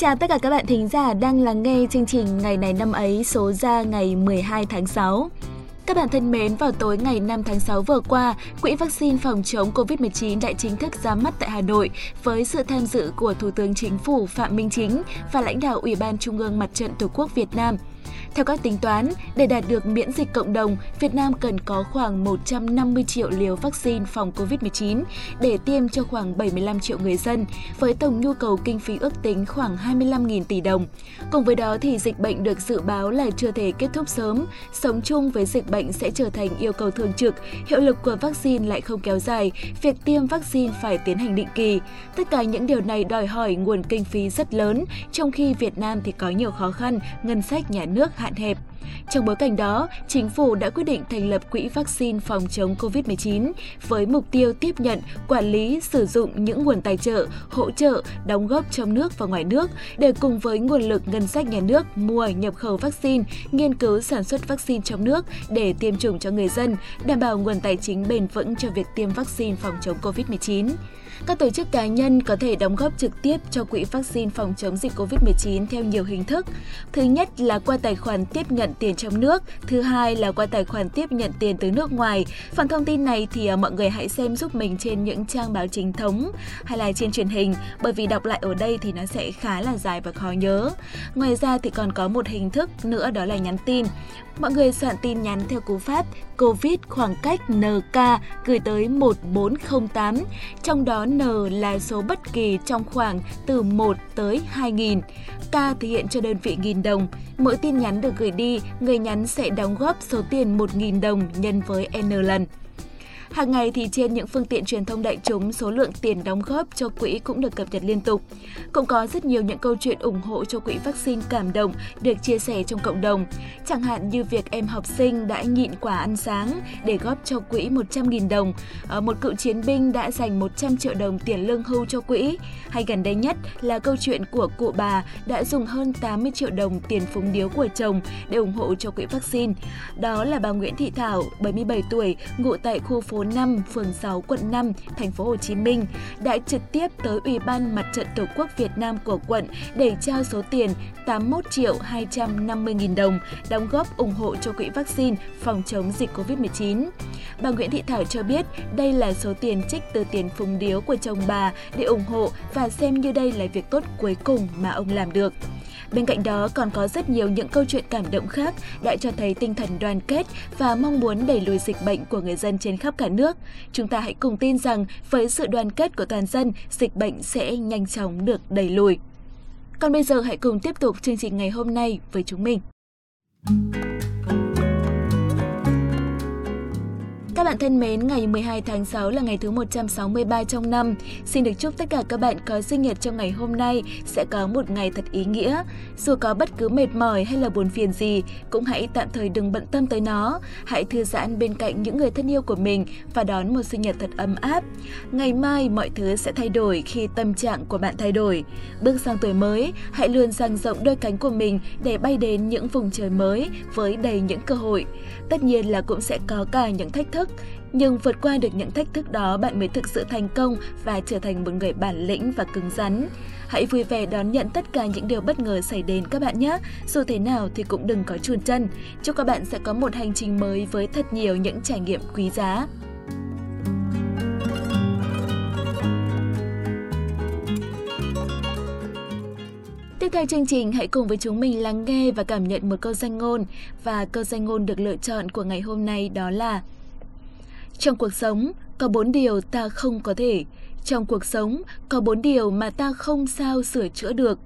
chào tất cả các bạn thính giả đang lắng nghe chương trình Ngày này năm ấy số ra ngày 12 tháng 6. Các bạn thân mến, vào tối ngày 5 tháng 6 vừa qua, Quỹ vaccine phòng chống COVID-19 đã chính thức ra mắt tại Hà Nội với sự tham dự của Thủ tướng Chính phủ Phạm Minh Chính và lãnh đạo Ủy ban Trung ương Mặt trận Tổ quốc Việt Nam – theo các tính toán, để đạt được miễn dịch cộng đồng, Việt Nam cần có khoảng 150 triệu liều vaccine phòng COVID-19 để tiêm cho khoảng 75 triệu người dân, với tổng nhu cầu kinh phí ước tính khoảng 25.000 tỷ đồng. Cùng với đó thì dịch bệnh được dự báo là chưa thể kết thúc sớm, sống chung với dịch bệnh sẽ trở thành yêu cầu thường trực, hiệu lực của vaccine lại không kéo dài, việc tiêm vaccine phải tiến hành định kỳ. Tất cả những điều này đòi hỏi nguồn kinh phí rất lớn, trong khi Việt Nam thì có nhiều khó khăn, ngân sách nhà nước hạn hẹp. Trong bối cảnh đó, chính phủ đã quyết định thành lập Quỹ vaccine phòng chống COVID-19 với mục tiêu tiếp nhận, quản lý, sử dụng những nguồn tài trợ, hỗ trợ, đóng góp trong nước và ngoài nước để cùng với nguồn lực ngân sách nhà nước mua nhập khẩu vaccine, nghiên cứu sản xuất vaccine trong nước để tiêm chủng cho người dân, đảm bảo nguồn tài chính bền vững cho việc tiêm vaccine phòng chống COVID-19. Các tổ chức cá nhân có thể đóng góp trực tiếp cho quỹ vaccine phòng chống dịch COVID-19 theo nhiều hình thức. Thứ nhất là qua tài khoản tiếp nhận tiền trong nước, thứ hai là qua tài khoản tiếp nhận tiền từ nước ngoài. Phần thông tin này thì à, mọi người hãy xem giúp mình trên những trang báo chính thống hay là trên truyền hình, bởi vì đọc lại ở đây thì nó sẽ khá là dài và khó nhớ. Ngoài ra thì còn có một hình thức nữa đó là nhắn tin. Mọi người soạn tin nhắn theo cú pháp COVID khoảng cách NK gửi tới 1408, trong đó N là số bất kỳ trong khoảng từ 1 tới 2.000. K thể hiện cho đơn vị nghìn đồng. Mỗi tin nhắn được gửi đi, người nhắn sẽ đóng góp số tiền 1.000 đồng nhân với N lần. Hàng ngày thì trên những phương tiện truyền thông đại chúng, số lượng tiền đóng góp cho quỹ cũng được cập nhật liên tục. Cũng có rất nhiều những câu chuyện ủng hộ cho quỹ vaccine cảm động được chia sẻ trong cộng đồng. Chẳng hạn như việc em học sinh đã nhịn quả ăn sáng để góp cho quỹ 100.000 đồng, ờ, một cựu chiến binh đã dành 100 triệu đồng tiền lương hưu cho quỹ, hay gần đây nhất là câu chuyện của cụ bà đã dùng hơn 80 triệu đồng tiền phúng điếu của chồng để ủng hộ cho quỹ vaccine. Đó là bà Nguyễn Thị Thảo, 77 tuổi, ngụ tại khu phố 45, phường 6, quận 5, thành phố Hồ Chí Minh đã trực tiếp tới Ủy ban Mặt trận Tổ quốc Việt Nam của quận để trao số tiền 81 triệu 250 nghìn đồng đóng góp ủng hộ cho quỹ vaccine phòng chống dịch COVID-19. Bà Nguyễn Thị Thảo cho biết đây là số tiền trích từ tiền phúng điếu của chồng bà để ủng hộ và xem như đây là việc tốt cuối cùng mà ông làm được. Bên cạnh đó còn có rất nhiều những câu chuyện cảm động khác đã cho thấy tinh thần đoàn kết và mong muốn đẩy lùi dịch bệnh của người dân trên khắp cả nước. Chúng ta hãy cùng tin rằng với sự đoàn kết của toàn dân, dịch bệnh sẽ nhanh chóng được đẩy lùi. Còn bây giờ hãy cùng tiếp tục chương trình ngày hôm nay với chúng mình. Các bạn thân mến, ngày 12 tháng 6 là ngày thứ 163 trong năm. Xin được chúc tất cả các bạn có sinh nhật trong ngày hôm nay sẽ có một ngày thật ý nghĩa. Dù có bất cứ mệt mỏi hay là buồn phiền gì, cũng hãy tạm thời đừng bận tâm tới nó. Hãy thư giãn bên cạnh những người thân yêu của mình và đón một sinh nhật thật ấm áp. Ngày mai mọi thứ sẽ thay đổi khi tâm trạng của bạn thay đổi. Bước sang tuổi mới, hãy luôn dang rộng đôi cánh của mình để bay đến những vùng trời mới với đầy những cơ hội. Tất nhiên là cũng sẽ có cả những thách thức, nhưng vượt qua được những thách thức đó bạn mới thực sự thành công và trở thành một người bản lĩnh và cứng rắn. Hãy vui vẻ đón nhận tất cả những điều bất ngờ xảy đến các bạn nhé. Dù thế nào thì cũng đừng có chùn chân. Chúc các bạn sẽ có một hành trình mới với thật nhiều những trải nghiệm quý giá. Tiếp theo chương trình, hãy cùng với chúng mình lắng nghe và cảm nhận một câu danh ngôn. Và câu danh ngôn được lựa chọn của ngày hôm nay đó là trong cuộc sống, có bốn điều ta không có thể. Trong cuộc sống, có bốn điều mà ta không sao sửa chữa được.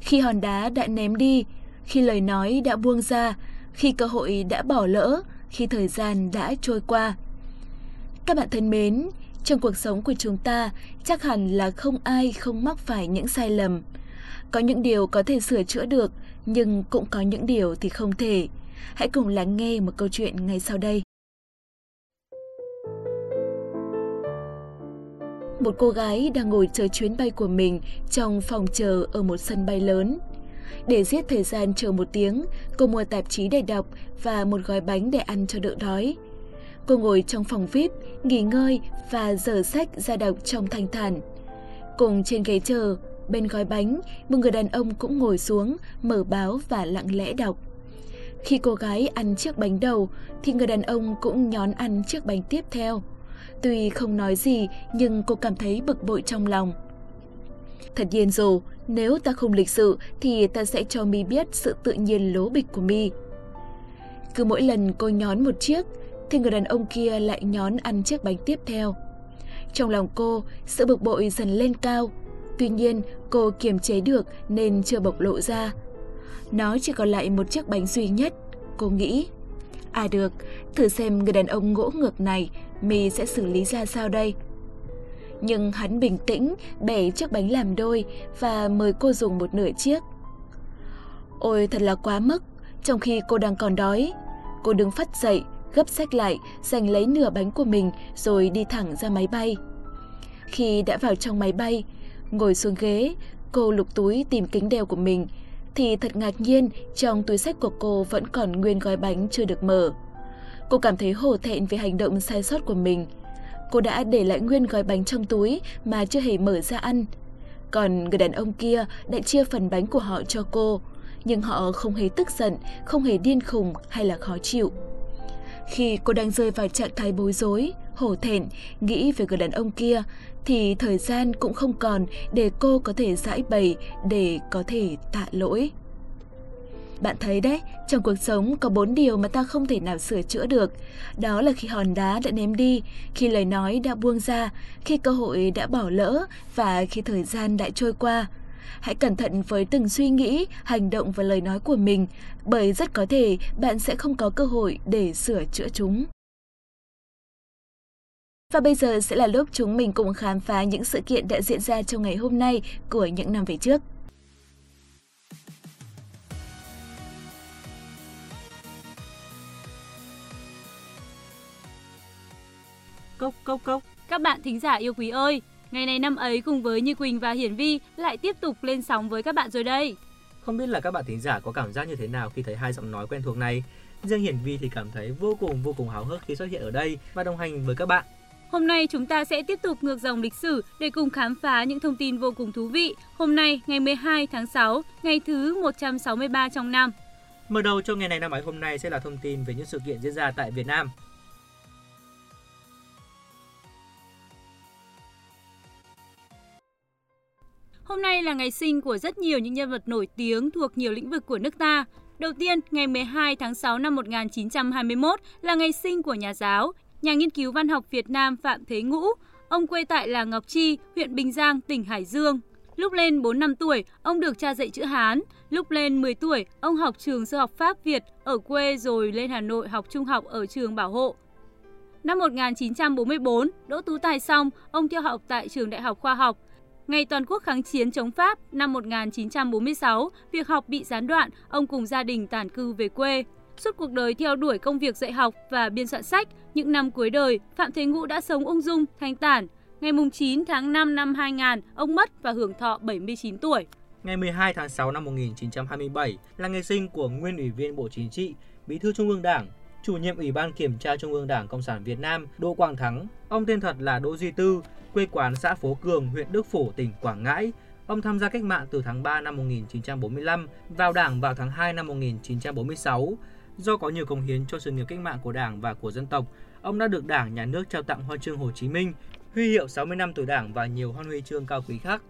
Khi hòn đá đã ném đi, khi lời nói đã buông ra, khi cơ hội đã bỏ lỡ, khi thời gian đã trôi qua. Các bạn thân mến, trong cuộc sống của chúng ta, chắc hẳn là không ai không mắc phải những sai lầm. Có những điều có thể sửa chữa được, nhưng cũng có những điều thì không thể. Hãy cùng lắng nghe một câu chuyện ngay sau đây. Một cô gái đang ngồi chờ chuyến bay của mình trong phòng chờ ở một sân bay lớn. Để giết thời gian chờ một tiếng, cô mua tạp chí để đọc và một gói bánh để ăn cho đỡ đói. Cô ngồi trong phòng VIP, nghỉ ngơi và dở sách ra đọc trong thanh thản. Cùng trên ghế chờ, bên gói bánh, một người đàn ông cũng ngồi xuống, mở báo và lặng lẽ đọc. Khi cô gái ăn chiếc bánh đầu, thì người đàn ông cũng nhón ăn chiếc bánh tiếp theo. Tuy không nói gì, nhưng cô cảm thấy bực bội trong lòng. Thật nhiên rồi, nếu ta không lịch sự thì ta sẽ cho mi biết sự tự nhiên lố bịch của mi. Cứ mỗi lần cô nhón một chiếc, thì người đàn ông kia lại nhón ăn chiếc bánh tiếp theo. Trong lòng cô, sự bực bội dần lên cao. Tuy nhiên, cô kiềm chế được nên chưa bộc lộ ra. Nó chỉ còn lại một chiếc bánh duy nhất, cô nghĩ. À được, thử xem người đàn ông ngỗ ngược này, mi sẽ xử lý ra sao đây? Nhưng hắn bình tĩnh, bẻ chiếc bánh làm đôi và mời cô dùng một nửa chiếc. Ôi thật là quá mức, trong khi cô đang còn đói. Cô đứng phát dậy, gấp sách lại, giành lấy nửa bánh của mình rồi đi thẳng ra máy bay. Khi đã vào trong máy bay, ngồi xuống ghế, cô lục túi tìm kính đeo của mình, thì thật ngạc nhiên trong túi sách của cô vẫn còn nguyên gói bánh chưa được mở. Cô cảm thấy hổ thẹn về hành động sai sót của mình. Cô đã để lại nguyên gói bánh trong túi mà chưa hề mở ra ăn. Còn người đàn ông kia đã chia phần bánh của họ cho cô, nhưng họ không hề tức giận, không hề điên khùng hay là khó chịu. Khi cô đang rơi vào trạng thái bối rối, hổ thẹn, nghĩ về người đàn ông kia, thì thời gian cũng không còn để cô có thể giải bày, để có thể tạ lỗi. Bạn thấy đấy, trong cuộc sống có bốn điều mà ta không thể nào sửa chữa được. Đó là khi hòn đá đã ném đi, khi lời nói đã buông ra, khi cơ hội đã bỏ lỡ và khi thời gian đã trôi qua. Hãy cẩn thận với từng suy nghĩ, hành động và lời nói của mình, bởi rất có thể bạn sẽ không có cơ hội để sửa chữa chúng. Và bây giờ sẽ là lúc chúng mình cùng khám phá những sự kiện đã diễn ra trong ngày hôm nay của những năm về trước. Cốc cốc cốc. Các bạn thính giả yêu quý ơi, ngày này năm ấy cùng với Như Quỳnh và Hiển Vi lại tiếp tục lên sóng với các bạn rồi đây. Không biết là các bạn thính giả có cảm giác như thế nào khi thấy hai giọng nói quen thuộc này? Riêng Hiển Vi thì cảm thấy vô cùng vô cùng háo hức khi xuất hiện ở đây và đồng hành với các bạn. Hôm nay chúng ta sẽ tiếp tục ngược dòng lịch sử để cùng khám phá những thông tin vô cùng thú vị. Hôm nay, ngày 12 tháng 6, ngày thứ 163 trong năm. Mở đầu cho ngày này năm ấy hôm nay sẽ là thông tin về những sự kiện diễn ra tại Việt Nam. Hôm nay là ngày sinh của rất nhiều những nhân vật nổi tiếng thuộc nhiều lĩnh vực của nước ta. Đầu tiên, ngày 12 tháng 6 năm 1921 là ngày sinh của nhà giáo, nhà nghiên cứu văn học Việt Nam Phạm Thế Ngũ. Ông quê tại làng Ngọc Chi, huyện Bình Giang, tỉnh Hải Dương. Lúc lên 4 năm tuổi, ông được cha dạy chữ Hán. Lúc lên 10 tuổi, ông học trường sơ học Pháp Việt ở quê rồi lên Hà Nội học trung học ở trường Bảo Hộ. Năm 1944, đỗ tú tài xong, ông theo học tại trường Đại học Khoa học. Ngày toàn quốc kháng chiến chống Pháp năm 1946, việc học bị gián đoạn, ông cùng gia đình tản cư về quê. Suốt cuộc đời theo đuổi công việc dạy học và biên soạn sách, những năm cuối đời, Phạm Thế Ngũ đã sống ung dung, thanh tản. Ngày 9 tháng 5 năm 2000, ông mất và hưởng thọ 79 tuổi. Ngày 12 tháng 6 năm 1927 là ngày sinh của nguyên ủy viên Bộ Chính trị, Bí thư Trung ương Đảng, chủ nhiệm Ủy ban Kiểm tra Trung ương Đảng Cộng sản Việt Nam Đỗ Quang Thắng. Ông tên thật là Đỗ Duy Tư, quê quán xã Phố Cường, huyện Đức Phổ, tỉnh Quảng Ngãi. Ông tham gia cách mạng từ tháng 3 năm 1945, vào Đảng vào tháng 2 năm 1946. Do có nhiều công hiến cho sự nghiệp cách mạng của Đảng và của dân tộc, ông đã được Đảng, Nhà nước trao tặng Huân chương Hồ Chí Minh, huy hiệu 60 năm tuổi Đảng và nhiều huân huy chương cao quý khác.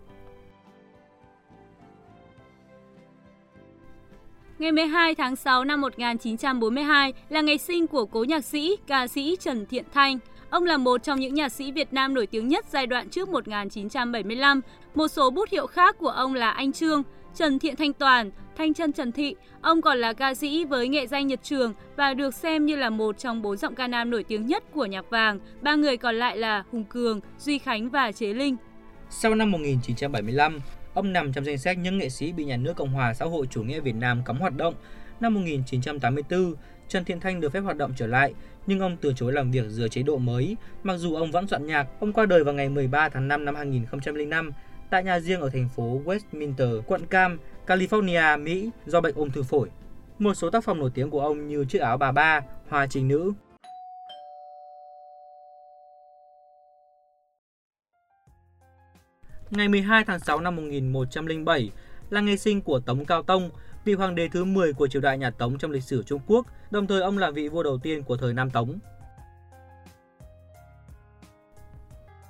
Ngày 12 tháng 6 năm 1942 là ngày sinh của cố nhạc sĩ, ca sĩ Trần Thiện Thanh. Ông là một trong những nhạc sĩ Việt Nam nổi tiếng nhất giai đoạn trước 1975. Một số bút hiệu khác của ông là Anh Trương, Trần Thiện Thanh Toàn, Thanh Trân Trần Thị. Ông còn là ca sĩ với nghệ danh Nhật Trường và được xem như là một trong bốn giọng ca nam nổi tiếng nhất của nhạc vàng. Ba người còn lại là Hùng Cường, Duy Khánh và Chế Linh. Sau năm 1975, ông nằm trong danh sách những nghệ sĩ bị nhà nước Cộng hòa xã hội chủ nghĩa Việt Nam cấm hoạt động. Năm 1984, Trần Thiện Thanh được phép hoạt động trở lại, nhưng ông từ chối làm việc dưới chế độ mới. Mặc dù ông vẫn soạn nhạc, ông qua đời vào ngày 13 tháng 5 năm 2005 tại nhà riêng ở thành phố Westminster, quận Cam, California, Mỹ do bệnh ung thư phổi. Một số tác phẩm nổi tiếng của ông như Chiếc áo bà ba, Hoa trình nữ, Ngày 12 tháng 6 năm 1107 là ngày sinh của Tống Cao Tông, vị hoàng đế thứ 10 của triều đại nhà Tống trong lịch sử Trung Quốc, đồng thời ông là vị vua đầu tiên của thời Nam Tống.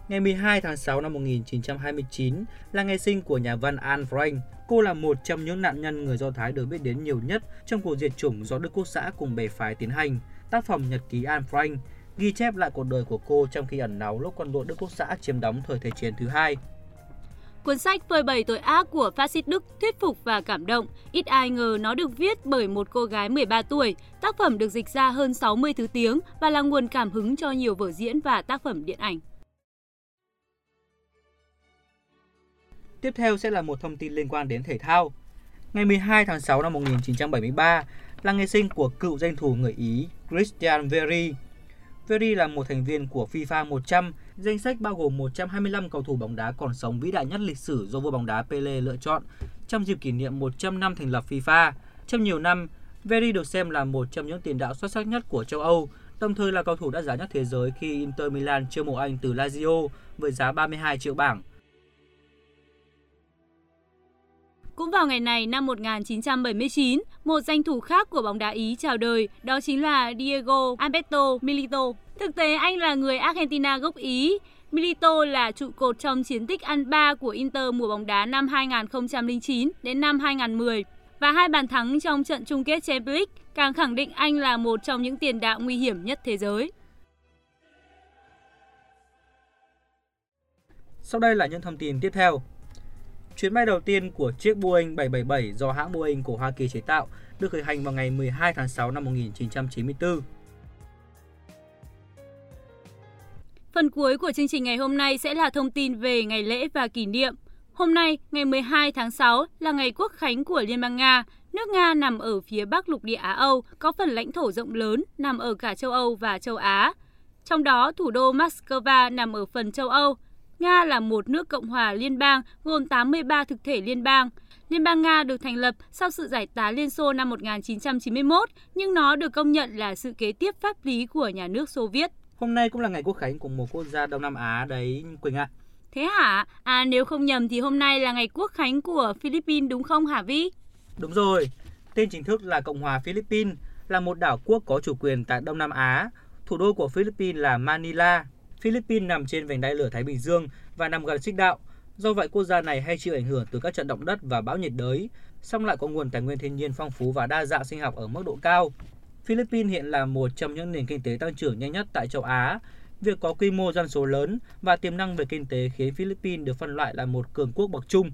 Ngày 12 tháng 6 năm 1929 là ngày sinh của nhà văn Anne Frank. Cô là một trong những nạn nhân người Do Thái được biết đến nhiều nhất trong cuộc diệt chủng do Đức Quốc xã cùng bè phái tiến hành. Tác phẩm Nhật ký Anne Frank ghi chép lại cuộc đời của cô trong khi ẩn náu lúc quân đội Đức Quốc xã chiếm đóng thời Thế chiến thứ hai. Cuốn sách phơi bày tội ác của phát xít Đức thuyết phục và cảm động. Ít ai ngờ nó được viết bởi một cô gái 13 tuổi. Tác phẩm được dịch ra hơn 60 thứ tiếng và là nguồn cảm hứng cho nhiều vở diễn và tác phẩm điện ảnh. Tiếp theo sẽ là một thông tin liên quan đến thể thao. Ngày 12 tháng 6 năm 1973 là ngày sinh của cựu danh thủ người Ý Christian verri verri là một thành viên của FIFA 100, danh sách bao gồm 125 cầu thủ bóng đá còn sống vĩ đại nhất lịch sử do vua bóng đá Pele lựa chọn trong dịp kỷ niệm 100 năm thành lập FIFA. Trong nhiều năm, Verri được xem là một trong những tiền đạo xuất sắc nhất của châu Âu, đồng thời là cầu thủ đắt giá nhất thế giới khi Inter Milan chiêu mộ anh từ Lazio với giá 32 triệu bảng. Cũng vào ngày này năm 1979, một danh thủ khác của bóng đá Ý chào đời, đó chính là Diego Alberto Milito. Thực tế, anh là người Argentina gốc Ý. Milito là trụ cột trong chiến tích ăn ba của Inter mùa bóng đá năm 2009 đến năm 2010 và hai bàn thắng trong trận chung kết Champions League càng khẳng định anh là một trong những tiền đạo nguy hiểm nhất thế giới. Sau đây là những thông tin tiếp theo. Chuyến bay đầu tiên của chiếc Boeing 777 do hãng Boeing của Hoa Kỳ chế tạo được khởi hành vào ngày 12 tháng 6 năm 1994. Phần cuối của chương trình ngày hôm nay sẽ là thông tin về ngày lễ và kỷ niệm. Hôm nay, ngày 12 tháng 6 là ngày quốc khánh của Liên bang Nga. Nước Nga nằm ở phía bắc lục địa Á Âu, có phần lãnh thổ rộng lớn, nằm ở cả châu Âu và châu Á. Trong đó, thủ đô Moscow nằm ở phần châu Âu, Nga là một nước cộng hòa liên bang gồm 83 thực thể liên bang. Liên bang Nga được thành lập sau sự giải tán Liên Xô năm 1991, nhưng nó được công nhận là sự kế tiếp pháp lý của nhà nước Xô Viết. Hôm nay cũng là ngày quốc khánh của một quốc gia Đông Nam Á đấy Quỳnh ạ. Thế hả? À nếu không nhầm thì hôm nay là ngày quốc khánh của Philippines đúng không hả Vi? Đúng rồi. Tên chính thức là Cộng hòa Philippines, là một đảo quốc có chủ quyền tại Đông Nam Á. Thủ đô của Philippines là Manila. Philippines nằm trên vành đai lửa Thái Bình Dương và nằm gần xích đạo. Do vậy, quốc gia này hay chịu ảnh hưởng từ các trận động đất và bão nhiệt đới, song lại có nguồn tài nguyên thiên nhiên phong phú và đa dạng sinh học ở mức độ cao. Philippines hiện là một trong những nền kinh tế tăng trưởng nhanh nhất tại châu Á. Việc có quy mô dân số lớn và tiềm năng về kinh tế khiến Philippines được phân loại là một cường quốc bậc trung.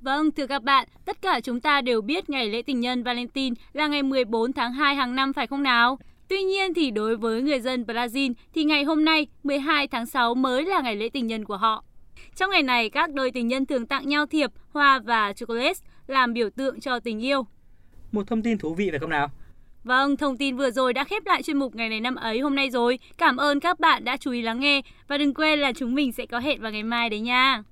Vâng, thưa các bạn, tất cả chúng ta đều biết ngày lễ tình nhân Valentine là ngày 14 tháng 2 hàng năm phải không nào? Tuy nhiên thì đối với người dân Brazil thì ngày hôm nay 12 tháng 6 mới là ngày lễ tình nhân của họ. Trong ngày này, các đôi tình nhân thường tặng nhau thiệp, hoa và chocolate làm biểu tượng cho tình yêu. Một thông tin thú vị phải không nào? Vâng, thông tin vừa rồi đã khép lại chuyên mục ngày này năm ấy hôm nay rồi. Cảm ơn các bạn đã chú ý lắng nghe và đừng quên là chúng mình sẽ có hẹn vào ngày mai đấy nha.